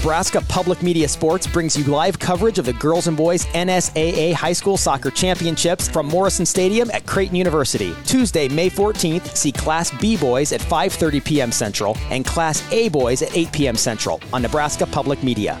Nebraska Public Media Sports brings you live coverage of the girls and boys NSAA High School Soccer Championships from Morrison Stadium at Creighton University. Tuesday, May 14th, see Class B boys at 5:30 p.m. Central and Class A boys at 8 p.m. Central on Nebraska Public Media.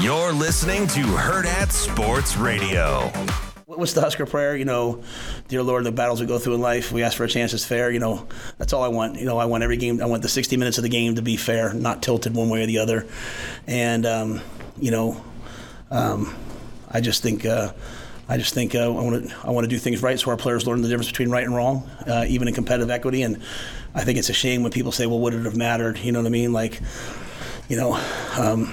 You're listening to Hurrdat Sports Radio. What's the Husker prayer? You know, dear Lord, the battles we go through in life, we ask for a chance it's fair. You know, that's all I want. You know, I want every game, I want the 60 minutes of the game to be fair, not tilted one way or the other. And, um, you know, um, I just think. Uh, I just think uh, I want to I want to do things right so our players learn the difference between right and wrong, uh, even in competitive equity. And I think it's a shame when people say, "Well, would it have mattered?" You know what I mean? Like, you know, um,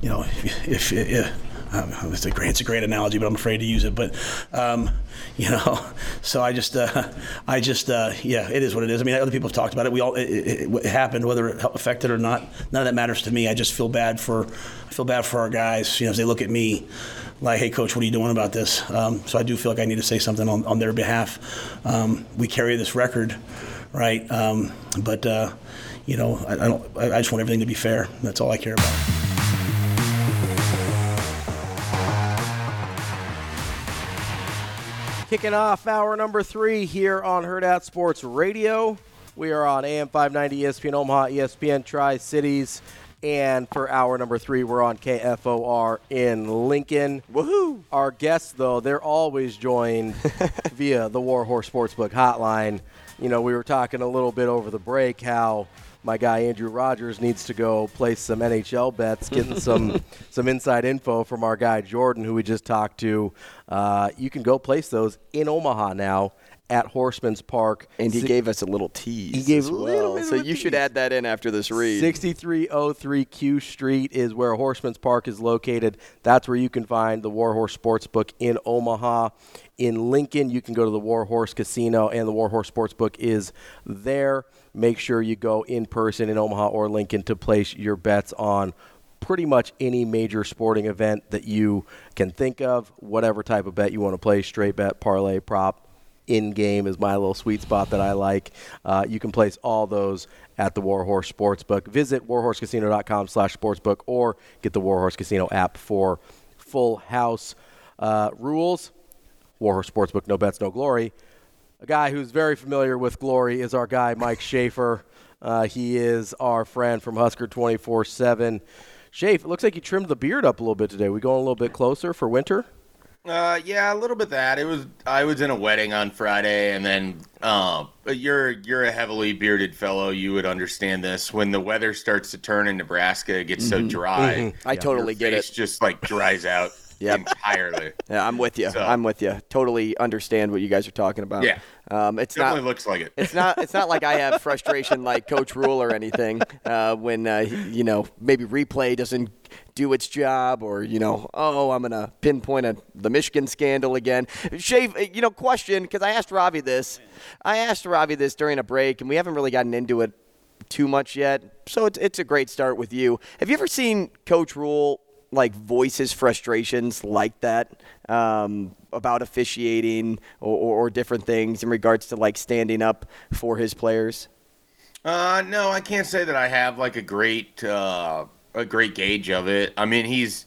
you know, if, if, if um, it's a great, it's a great analogy, but I'm afraid to use it. But um, you know, so I just, uh, I just, uh, yeah, it is what it is. I mean, other people have talked about it. We all, it, it, it, happened, whether it affected or not. None of that matters to me. I just feel bad for, I feel bad for our guys. You know, as they look at me, like, hey, coach, what are you doing about this? Um, so I do feel like I need to say something on, on their behalf. Um, we carry this record, right? Um, but uh, you know, I, I don't. I, I just want everything to be fair. That's all I care about. Kicking off hour number three here on Hurrdat Sports Radio. We are on AM 590 ESPN Omaha, ESPN Tri Cities, and for hour number three, we're on KFOR in Lincoln. Woohoo! Our guests, though, they're always joined via the Warhorse Sportsbook hotline. You know, we were talking a little bit over the break how my guy Andrew Rogers needs to go place some NHL bets, getting some some inside info from our guy Jordan, who we just talked to. Uh, you can go place those in Omaha now at Horseman's Park. And he gave us a little tease. He gave a little well. bit of So you should add that in after this read. 6303 Q Street is where Horseman's Park is located. That's where you can find the Warhorse Sportsbook in Omaha. In Lincoln, you can go to the Warhorse Casino, and the Warhorse Sportsbook is there. Make sure you go in person in Omaha or Lincoln to place your bets on pretty much any major sporting event that you can think of, whatever type of bet you want to play, straight bet, parlay, prop, in game is my little sweet spot that I like. Uh, you can place all those at the Warhorse Sportsbook. Visit warhorsecasino.com slash sportsbook or get the Warhorse Casino app for full house uh, rules. Warhorse Sportsbook, no bets, no glory. A guy who's very familiar with glory is our guy, Mike Schaefer. Uh, he is our friend from Husker 24 7. Schaefer, it looks like you trimmed the beard up a little bit today. We going a little bit closer for winter? Uh, yeah, a little bit that. It was I was in a wedding on Friday, and then uh, you're you're a heavily bearded fellow. You would understand this. When the weather starts to turn in Nebraska, it gets so dry. I totally your get face it. just like dries out Yep. entirely. Yeah, I'm with you. So- I'm with you. Totally understand what you guys are talking about. Yeah. Um, it's Definitely not. looks like it. It's not. It's not like I have frustration like Coach Rhule or anything. Uh, when uh, you know maybe replay doesn't do its job, or you know, oh, I'm gonna pinpoint a, the Michigan scandal again. Shave, you know, question because I asked Ravi this. I asked Ravi this during a break, and we haven't really gotten into it too much yet. So it's it's a great start with you. Have you ever seen Coach Rhule like voice his frustrations like that um, about officiating or, or, or different things in regards to like standing up for his players? Uh, no, I can't say that I have like a great uh, a great gauge of it. I mean, he's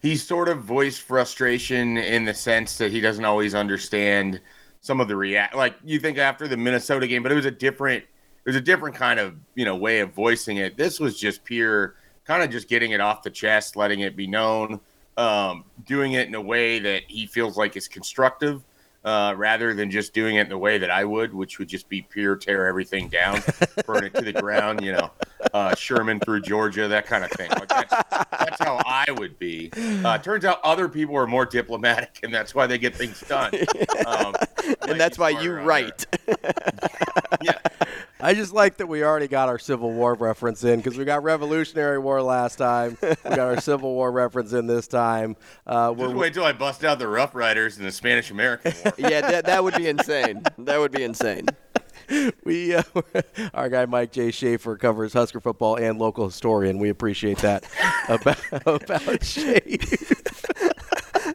he's sort of voiced frustration in the sense that he doesn't always understand some of the react. Like you think after the Minnesota game, but it was a different, it was a different kind of you know way of voicing it. This was just pure, kind of just getting it off the chest, letting it be known, um, doing it in a way that he feels like is constructive uh, rather than just doing it in the way that I would, which would just be pure tear everything down, burn it to the ground, you know, uh, Sherman through Georgia, that kind of thing. Like that's, that's how I would be. Uh, turns out other people are more diplomatic, and that's why they get things done. Um, and that's why you write. yeah. I just like that we already got our Civil War reference in because we got Revolutionary War last time. We got our Civil War reference in this time. Uh, Just wait till I bust out the Rough Riders and the Spanish American War. yeah, that, that would be insane. That would be insane. We uh, our guy Mike J. Schaefer covers Husker football and local historian. We appreciate that about, about Schaefer.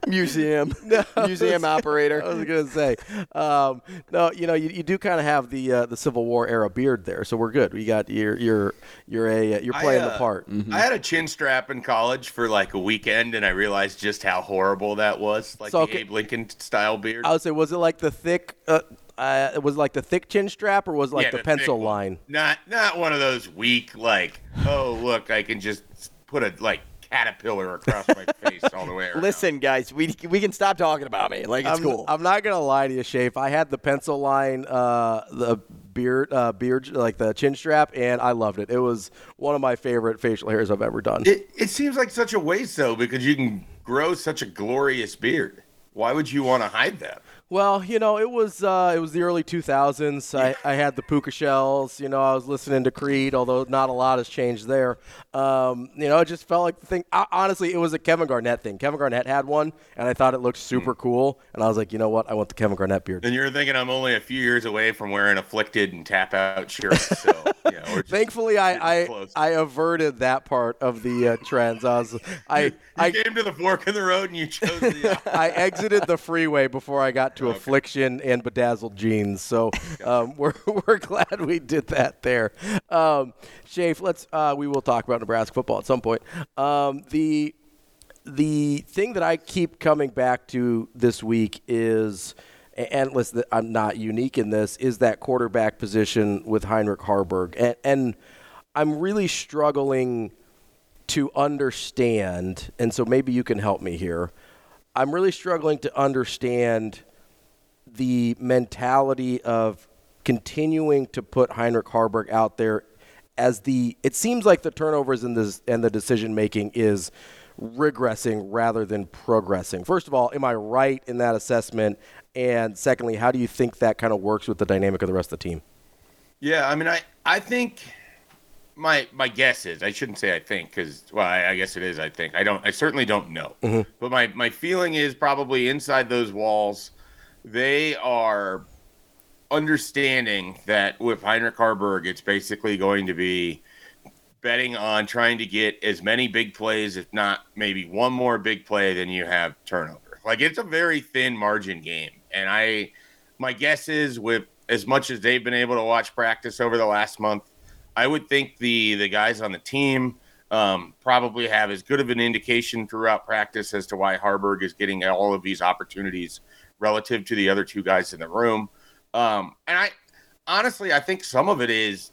museum No, museum operator. I was gonna say, um, no, you know, you, you do kind of have the uh, the Civil War era beard there, so we're good. We got you're you're you're a you're playing I, the uh, part. I had a chin strap in college for like a weekend, and I realized just how horrible that was, like So, the okay. Abe Lincoln style beard. I would say, was it like the thick? Uh, uh, it was like the thick chin strap, or was like Yeah, the, thick pencil line? Not not one of those weak like, oh look, I can just put a like caterpillar across my face all the way around. Listen, guys, we we can stop talking about me. Like it's I'm, cool. I'm not gonna lie to you, Shafe. I had the pencil line, uh, the beard, uh, beard, like the chin strap, and I loved it. It was one of my favorite facial hairs I've ever done. It it seems like such a waste though, because you can grow such a glorious beard. Why would you want to hide that? Well, you know, it was uh, it was the early 2000s. I, I had the puka shells. You know, I was listening to Creed, although not a lot has changed there. Um, you know, it just felt like the thing. I, honestly, it was a Kevin Garnett thing. Kevin Garnett had one, and I thought it looked super cool. And I was like, you know what? I want the Kevin Garnett beard. And you're thinking I'm only a few years away from wearing afflicted and tap out shirts. So you know, just Thankfully, I I, close. I averted that part of the uh, trends. I was I you I. came to the fork in the road and you chose the. I exited the freeway before I got to Okay. affliction and bedazzled jeans, so um, we're we're glad we did that there. Um, Shafe, let's uh, we will talk about Nebraska football at some point. Um, the the thing that I keep coming back to this week is, and listen, I'm not unique in this, is that quarterback position with Heinrich Haarberg, and, and I'm really struggling to understand, and so maybe you can help me here. I'm really struggling to understand the mentality of continuing to put Heinrich Haarberg out there as the it seems like the turnovers and the and the decision making is regressing rather than progressing. First of all, am I right in that assessment? And secondly, how do you think that kind of works with the dynamic of the rest of the team? Yeah, I mean, I I think my my guess is I shouldn't say I think because well, I, I guess it is. I think I don't. I certainly don't know. Mm-hmm. But my my feeling is probably inside those walls, they are understanding that with Heinrich Haarberg, it's basically going to be betting on trying to get as many big plays, if not maybe one more big play than you have turnover. Like it's a very thin margin game, and I my guess is with as much as they've been able to watch practice over the last month, I would think the the guys on the team um, probably have as good of an indication throughout practice as to why Haarberg is getting all of these opportunities relative to the other two guys in the room. Um, and I honestly, I think some of it is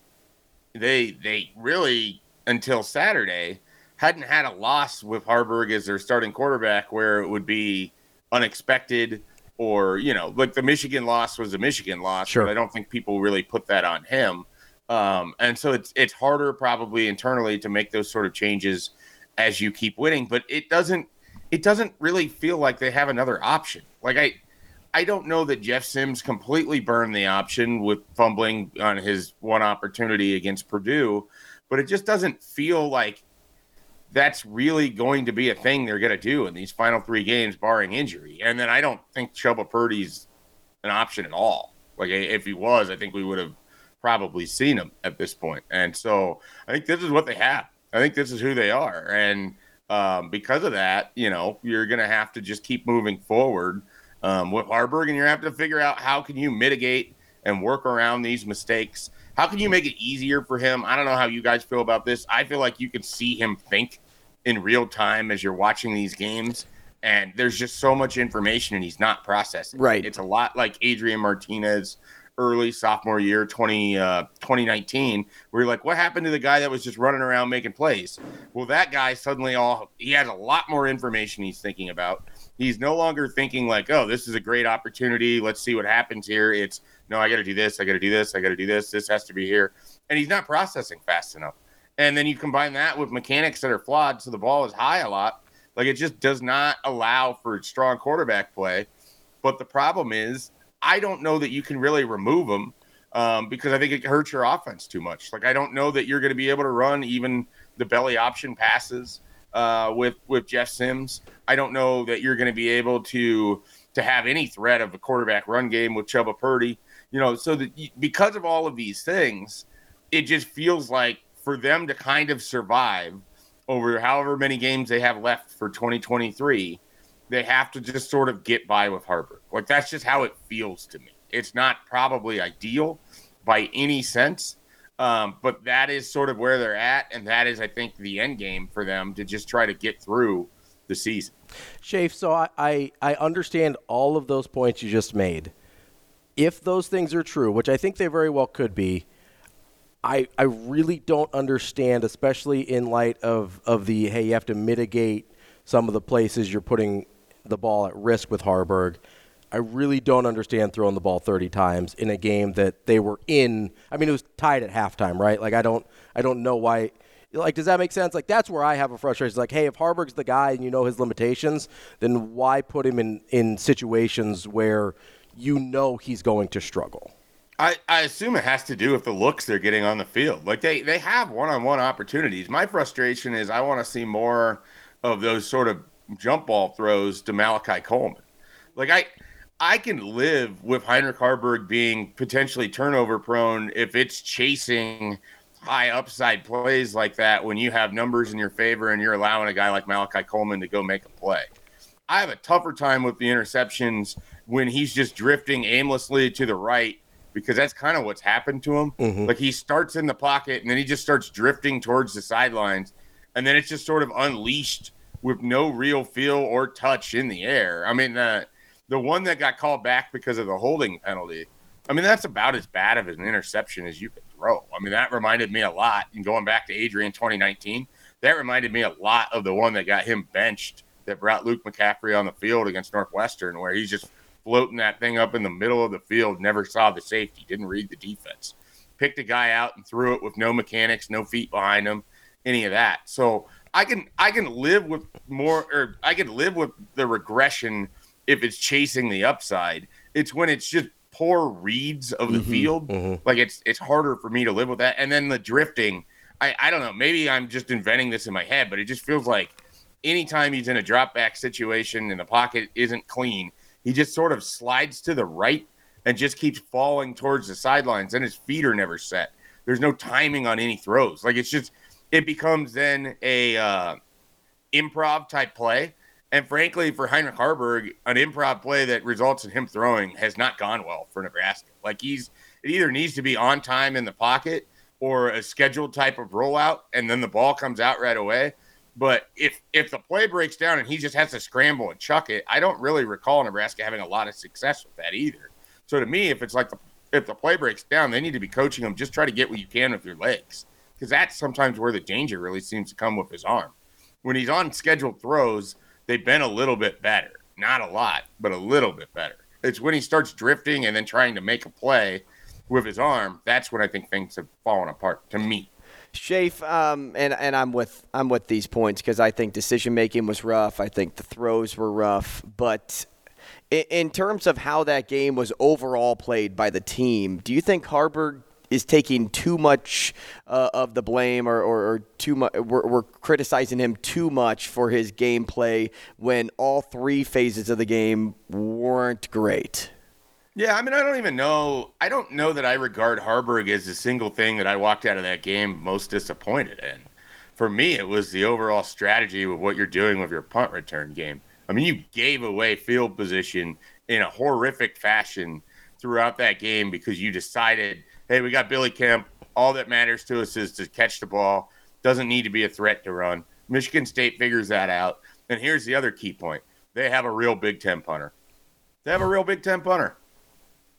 they they really until Saturday hadn't had a loss with Haarberg as their starting quarterback where it would be unexpected or you know like the Michigan loss was a Michigan loss. Sure. But I don't think people really put that on him. Um, and so it's it's harder probably internally to make those sort of changes as you keep winning. But it doesn't it doesn't really feel like they have another option. Like I I don't know that Jeff Sims completely burned the option with fumbling on his one opportunity against Purdue, but it just doesn't feel like that's really going to be a thing they're going to do in these final three games, barring injury. And then I don't think Chubba Purdy's an option at all. Like if he was, I think we would have probably seen him at this point. And so I think this is what they have. I think this is who they are. And um, because of that, you know, you're going to have to just keep moving forward um, with Haarberg, and you're going to have to figure out how can you mitigate and work around these mistakes. How can you make it easier for him? I don't know how you guys feel about this. I feel like you can see him think in real time as you're watching these games. And there's just so much information and he's not processing. Right. It's a lot like Adrian Martinez early sophomore year 20, uh, 2019 where you're like what happened to the guy that was just running around making plays? Well that guy suddenly all he has a lot more information he's thinking about. He's no longer thinking like oh this is a great opportunity. Let's see what happens here. It's no i gotta do this i gotta do this i gotta do this. This has to be here. And he's not processing fast enough. And then you combine that with mechanics that are flawed so the ball is high a lot. Like it just does not allow for strong quarterback play. But the problem is I don't know that you can really remove him um, because I think it hurts your offense too much. Like I don't know that you're going to be able to run even the belly option passes uh, with with Jeff Sims. I don't know that you're going to be able to to have any threat of a quarterback run game with Chubba Purdy. You know, so that because of all of these things, it just feels like for them to kind of survive over however many games they have left for 2023 they have to just sort of get by with Haarberg. Like that's just how it feels to me. It's not probably ideal by any sense, um, but that is sort of where they're at, and that is, I think, the end game for them to just try to get through the season. Shafe, so I, I, I understand all of those points you just made. If those things are true, which I think they very well could be, I, I really don't understand, especially in light of, of the hey, you have to mitigate some of the places you're putting the ball at risk with Haarberg. I really don't understand throwing the ball 30 times in a game that they were in. I mean, it was tied at halftime, right? Like I don't, I don't know why. Like, does that make sense? Like, that's where I have a frustration. It's like, hey, if Haarberg's the guy and you know his limitations, then why put him in in situations where you know he's going to struggle? I, I assume it has to do with the looks they're getting on the field. Like they they have one on one opportunities. My frustration is I want to see more of those sort of jump ball throws to Malachi Coleman. Like I I can live with Heinrich Haarberg being potentially turnover prone if it's chasing high upside plays like that when you have numbers in your favor and you're allowing a guy like Malachi Coleman to go make a play. I have a tougher time with the interceptions when he's just drifting aimlessly to the right because that's kind of what's happened to him. Mm-hmm. Like he starts in the pocket and then he just starts drifting towards the sidelines and then it's just sort of unleashed with no real feel or touch in the air. I mean, the the one that got called back because of the holding penalty. I mean, that's about as bad of an interception as you could throw. I mean, that reminded me a lot. And going back to Adrian 2019, that reminded me a lot of the one that got him benched that brought Luke McCaffrey on the field against Northwestern, where he's just floating that thing up in the middle of the field, never saw the safety, didn't read the defense, picked a guy out and threw it with no mechanics, no feet behind him, any of that. So I can I can live with more or I can live with the regression if it's chasing the upside. It's when it's just poor reads of the mm-hmm, field. Mm-hmm. Like it's it's harder for me to live with that. And then the drifting, I, I don't know, maybe I'm just inventing this in my head, but it just feels like anytime he's in a drop back situation and the pocket isn't clean, he just sort of slides to the right and just keeps falling towards the sidelines and his feet are never set. There's no timing on any throws. Like it's just it becomes then a uh, improv type play. And frankly, for Heinrich Haarberg, an improv play that results in him throwing has not gone well for Nebraska. Like he's it either needs to be on time in the pocket or a scheduled type of rollout, and then the ball comes out right away. But if if the play breaks down and he just has to scramble and chuck it, I don't really recall Nebraska having a lot of success with that either. So to me, if it's like the if the play breaks down, they need to be coaching him just try to get what you can with your legs because that's sometimes where the danger really seems to come with his arm. When he's on scheduled throws, they've been a little bit better. Not a lot, but a little bit better. It's when he starts drifting and then trying to make a play with his arm, that's when I think things have fallen apart to me. Shafe, um, and and I'm with I'm with these points because I think decision making was rough. I think the throws were rough, but in, in terms of how that game was overall played by the team, do you think Haarberg is taking too much uh, of the blame or, or, or too much we're, we're, criticizing him too much for his gameplay when all three phases of the game weren't great. Yeah i mean i don't even know i don't know that i regard Haarberg as a single thing that i walked out of that game most disappointed in. For me it was the overall strategy of what you're doing with your punt return game. I mean you gave away field position in a horrific fashion throughout that game because you decided hey, we got Billy Kemp. All that matters to us is to catch the ball. Doesn't need to be a threat to run. Michigan State figures that out. And here's the other key point they have a real Big Ten punter. They have a real Big Ten punter.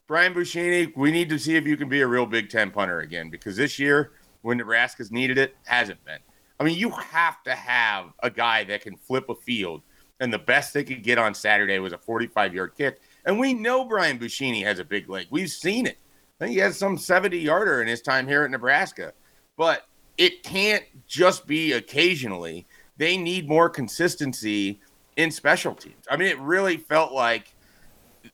Brian Buschini, we need to see if you can be a real Big Ten punter again because this year, when Nebraska's needed it, hasn't been. I mean, you have to have a guy that can flip a field, and the best they could get on Saturday was a 45 yard kick. And we know Brian Buschini has a big leg. We've seen it. Think he has some 70 yarder in his time here at Nebraska. But it can't just be occasionally. They need more consistency in special teams. I mean, it really felt like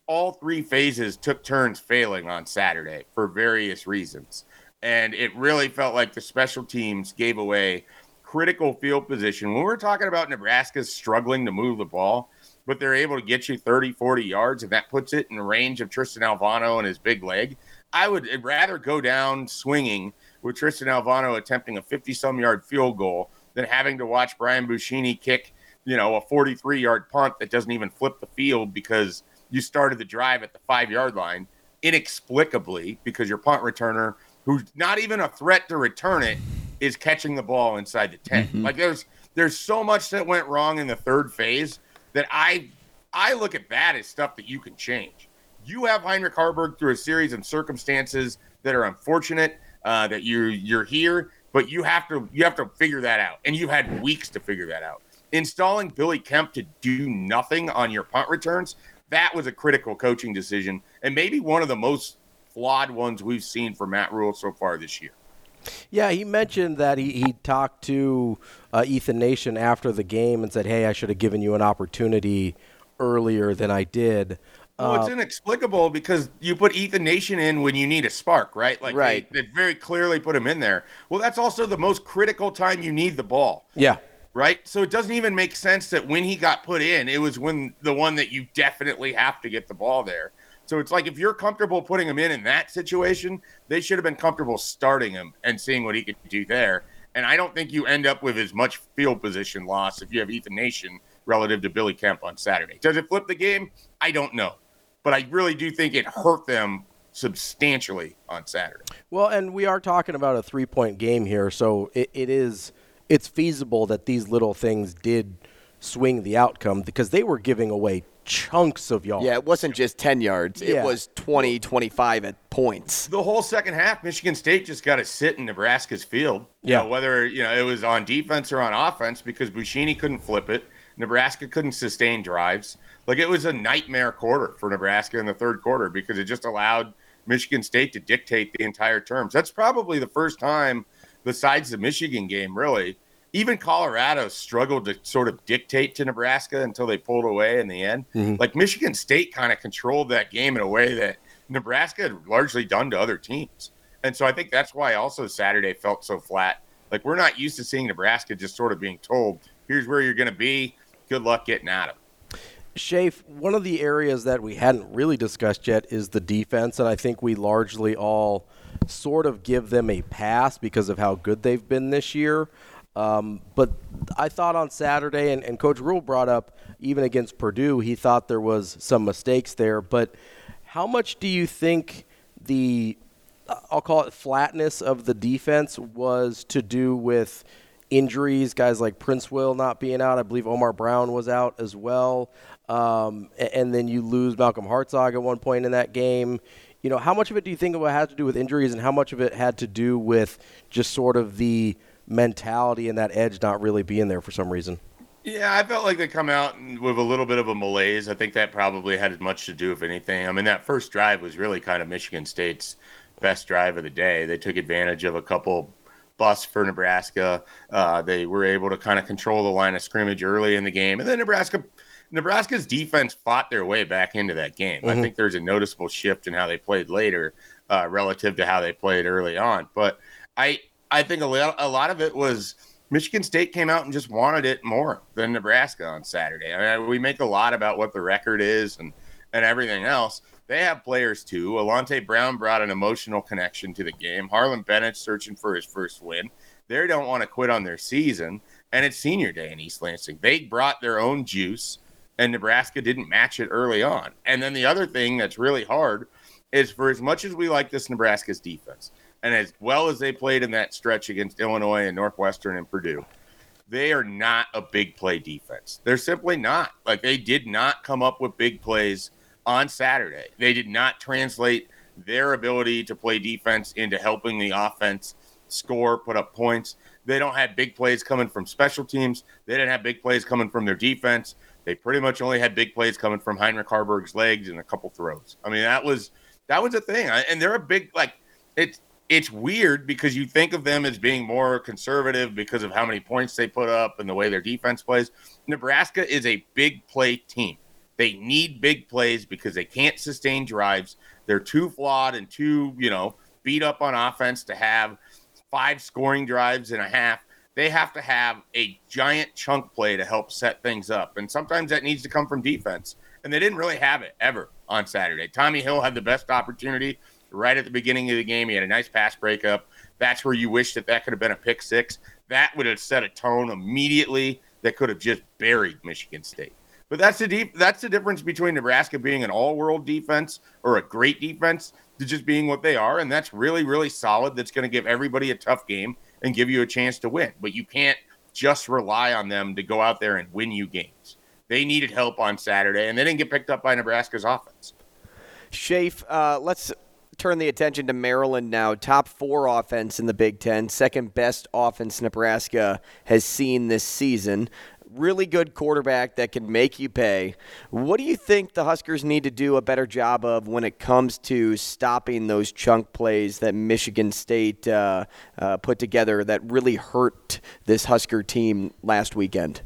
all three phases took turns failing on Saturday for various reasons. And it really felt like the special teams gave away critical field position. When we're talking about Nebraska struggling to move the ball, but they're able to get you 30, 40 yards, and that puts it in range of Tristan Alvano and his big leg, I would rather go down swinging with Tristan Alvano attempting a 50 some yard field goal than having to watch Brian Buschini kick, you know, a 43 yard punt that doesn't even flip the field because – you started the drive at the five yard line inexplicably because your punt returner, who's not even a threat to return it, is catching the ball inside the 10. Mm-hmm. Like there's there's so much that went wrong in the third phase that I I look at that as stuff that you can change. You have Heinrich Haarberg through a series of circumstances that are unfortunate uh, that you you're here, but you have to you have to figure that out, and you had weeks to figure that out. Installing Billy Kemp to do nothing on your punt returns, that was a critical coaching decision and maybe one of the most flawed ones we've seen for Matt Rhule so far this year. Yeah, he mentioned that he, he talked to uh, Ethan Nation after the game and said, "Hey, I should have given you an opportunity earlier than I did." Well, it's uh, inexplicable because you put Ethan Nation in when you need a spark, right? Like right. They, they very clearly put him in there. Well, that's also the most critical time you need the ball. Yeah right? So it doesn't even make sense that when he got put in, it was when the one that you definitely have to get the ball there. So it's like if you're comfortable putting him in in that situation, they should have been comfortable starting him and seeing what he could do there. And I don't think you end up with as much field position loss if you have Ethan Nation relative to Billy Kemp on Saturday. Does it flip the game? I don't know. But I really do think it hurt them substantially on Saturday. Well, and we are talking about a three point game here. So it, it is – it's feasible that these little things did swing the outcome because they were giving away chunks of yards. Yeah, it wasn't just 10 yards. Yeah. It was 20, 25 at points. The whole second half, Michigan State just got to sit in Nebraska's field. Yeah. Know, whether, you know, it was on defense or on offense because Buschini couldn't flip it. Nebraska couldn't sustain drives. Like it was a nightmare quarter for Nebraska in the third quarter because it just allowed Michigan State to dictate the entire terms. That's probably the first time besides the Michigan game, really. Even Colorado struggled to sort of dictate to Nebraska until they pulled away in the end. Mm-hmm. Like Michigan State kind of controlled that game in a way that Nebraska had largely done to other teams. And so I think that's why also Saturday felt so flat. Like we're not used to seeing Nebraska just sort of being told, here's where you're going to be. Good luck getting at him. Shafe, one of the areas that we hadn't really discussed yet is the defense, and I think we largely all sort of give them a pass because of how good they've been this year. Um, but I thought on Saturday, and, and Coach Rhule brought up even against Purdue, he thought there was some mistakes there. But how much do you think the I'll call it flatness of the defense was to do with injuries, guys like Princewill not being out. I believe Omar Brown was out as well. Um, and then you lose Malcolm Hartzog at one point in that game you know, how much of it do you think it had to do with injuries, and how much of it had to do with just sort of the mentality and that edge not really being there for some reason? Yeah, I felt like they come out with a little bit of a malaise. I think that probably had as much to do with anything. I mean, that first drive was really kind of Michigan State's best drive of the day. They took advantage of a couple busts for Nebraska. Uh, they were able to kind of control the line of scrimmage early in the game, and then Nebraska Nebraska's defense fought their way back into that game. Mm-hmm. I think there's a noticeable shift in how they played later uh, relative to how they played early on. But I I think a lot, a lot of it was Michigan State came out and just wanted it more than Nebraska on Saturday. I mean, we make a lot about what the record is and and everything else. They have players too. Alante Brown brought an emotional connection to the game. Harlon Barnett searching for his first win. They don't want to quit on their season, and it's senior day in East Lansing. They brought their own juice and Nebraska didn't match it early on. And then the other thing that's really hard is for as much as we like this Nebraska's defense, and as well as they played in that stretch against Illinois and Northwestern and Purdue, they are not a big play defense. They're simply not. Like they did not come up with big plays on Saturday. They did not translate their ability to play defense into helping the offense score, put up points. They don't have big plays coming from special teams. They didn't have big plays coming from their defense. They pretty much only had big plays coming from Heinrich Haarberg's legs and a couple throws. I mean, that was that was a thing. And they're a big like it's it's weird because you think of them as being more conservative because of how many points they put up and the way their defense plays. Nebraska is a big play team. They need big plays because they can't sustain drives. They're too flawed and too, you know, beat up on offense to have five scoring drives and a half. They have to have a giant chunk play to help set things up. And sometimes that needs to come from defense. And they didn't really have it ever on Saturday. Tommy Hill had the best opportunity right at the beginning of the game. He had a nice pass breakup. That's where you wish that that could have been a pick six. That would have set a tone immediately that could have just buried Michigan State. But that's the deep that's the difference between Nebraska being an all-world defense or a great defense to just being what they are, and that's really really solid. That's going to give everybody a tough game and give you a chance to win. But you can't just rely on them to go out there and win you games. They needed help on Saturday, and they didn't get picked up by Nebraska's offense. Shafe, uh, let's turn the attention to Maryland now. Top four offense in the Big Ten, second best offense Nebraska has seen this season really good quarterback that can make you pay. What do you think the Huskers need to do a better job of when it comes to stopping those chunk plays that Michigan State uh, uh, put together that really hurt this Husker team last weekend?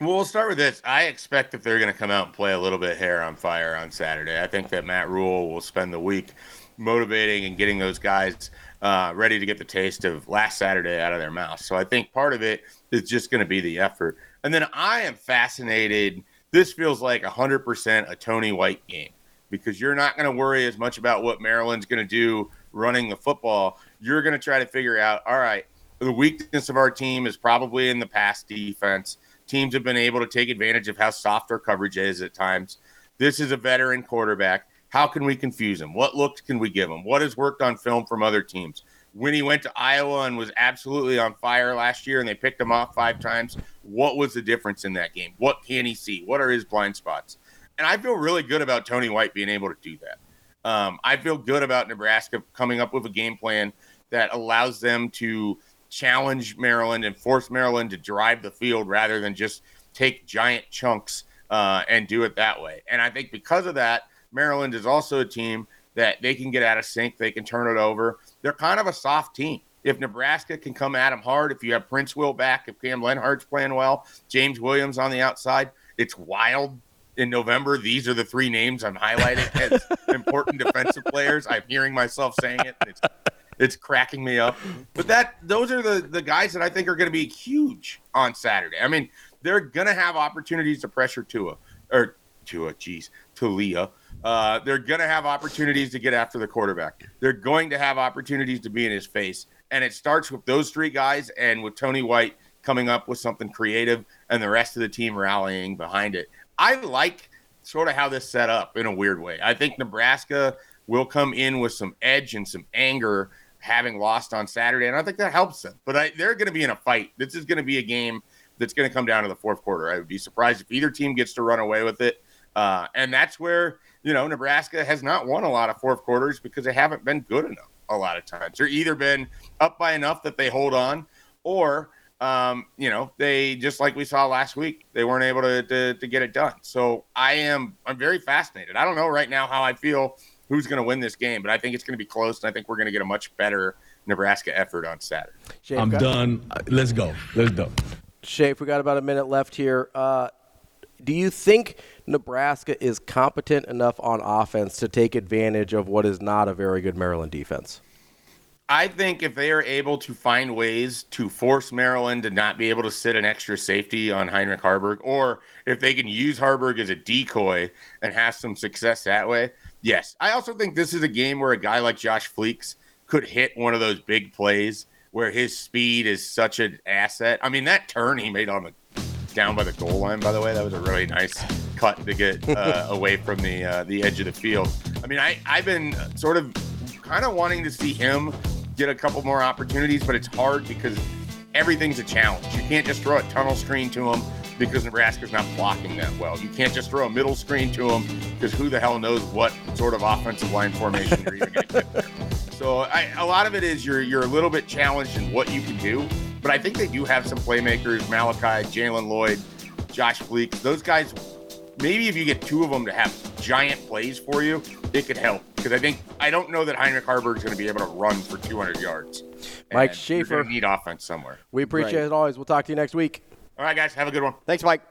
Well, we'll start with this. I expect that they're going to come out and play a little bit hair on fire on Saturday. I think that Matt Rhule will spend the week motivating and getting those guys uh, ready to get the taste of last Saturday out of their mouth. So I think part of it is just going to be the effort. And then I am fascinated. This feels like 100% a Tony White game because you're not going to worry as much about what Maryland's going to do running the football. You're going to try to figure out, all right, the weakness of our team is probably in the pass defense. Teams have been able to take advantage of how soft our coverage is at times. This is a veteran quarterback. How can we confuse him? What looks can we give him? What has worked on film from other teams? When he went to Iowa and was absolutely on fire last year and they picked him off five times, what was the difference in that game? What can he see? What are his blind spots? And I feel really good about Tony White being able to do that. Um, I feel good about Nebraska coming up with a game plan that allows them to challenge Maryland and force Maryland to drive the field rather than just take giant chunks uh, and do it that way. And I think because of that, Maryland is also a team that they can get out of sync, they can turn it over they're kind of a soft team. If Nebraska can come at them hard, if you have Princewill back, if Cam Lenhardt's playing well, James Williams on the outside, it's wild. In November, these are the three names I'm highlighting as important defensive players. I'm hearing myself saying it. It's, it's cracking me up. But that those are the the guys that I think are going to be huge on Saturday. I mean, they're going to have opportunities to pressure Tua or Tua, geez, Taulia. Uh, they're going to have opportunities to get after the quarterback. They're going to have opportunities to be in his face. And it starts with those three guys and with Tony White coming up with something creative and the rest of the team rallying behind it. I like sort of how this set up in a weird way. I think Nebraska will come in with some edge and some anger having lost on Saturday, and I think that helps them. But I, they're going to be in a fight. This is going to be a game that's going to come down to the fourth quarter. I would be surprised if either team gets to run away with it. Uh, and that's where you know, Nebraska has not won a lot of fourth quarters because they haven't been good enough a lot of times. They're either been up by enough that they hold on, or um, you know, they just like we saw last week, they weren't able to, to, to get it done. So I am I'm very fascinated. I don't know right now how I feel who's going to win this game, but I think it's going to be close, and I think we're going to get a much better Nebraska effort on Saturday. I'm done. Let's go. Let's go. Shafe, we got about a minute left here. Uh, do you think Nebraska is competent enough on offense to take advantage of what is not a very good Maryland defense? I think if they are able to find ways to force Maryland to not be able to sit an extra safety on Heinrich Haarberg, or if they can use Haarberg as a decoy and have some success that way, yes. I also think this is a game where a guy like Josh Fleeks could hit one of those big plays where his speed is such an asset. I mean, that turn he made on the down by the goal line. By the way, that was a really nice cut to get uh, away from the uh, the edge of the field. I mean, I I've been sort of kind of wanting to see him get a couple more opportunities, but it's hard because everything's a challenge. You can't just throw a tunnel screen to him because Nebraska's not blocking that well. You can't just throw a middle screen to him because who the hell knows what sort of offensive line formation you're even going to get there. So I, a lot of it is you're you're a little bit challenged in what you can do, but I think they do have some playmakers: Malachi, Jaylen Lloyd, Josh Fleeks. Those guys. Maybe if you get two of them to have giant plays for you, it could help. Because I think I don't know that Heinrich Haarberg is going to be able to run for 200 yards. Mike Schaefer. you're need offense somewhere. We appreciate Right. it always. We'll talk to you next week. All right, guys, have a good one. Thanks, Mike.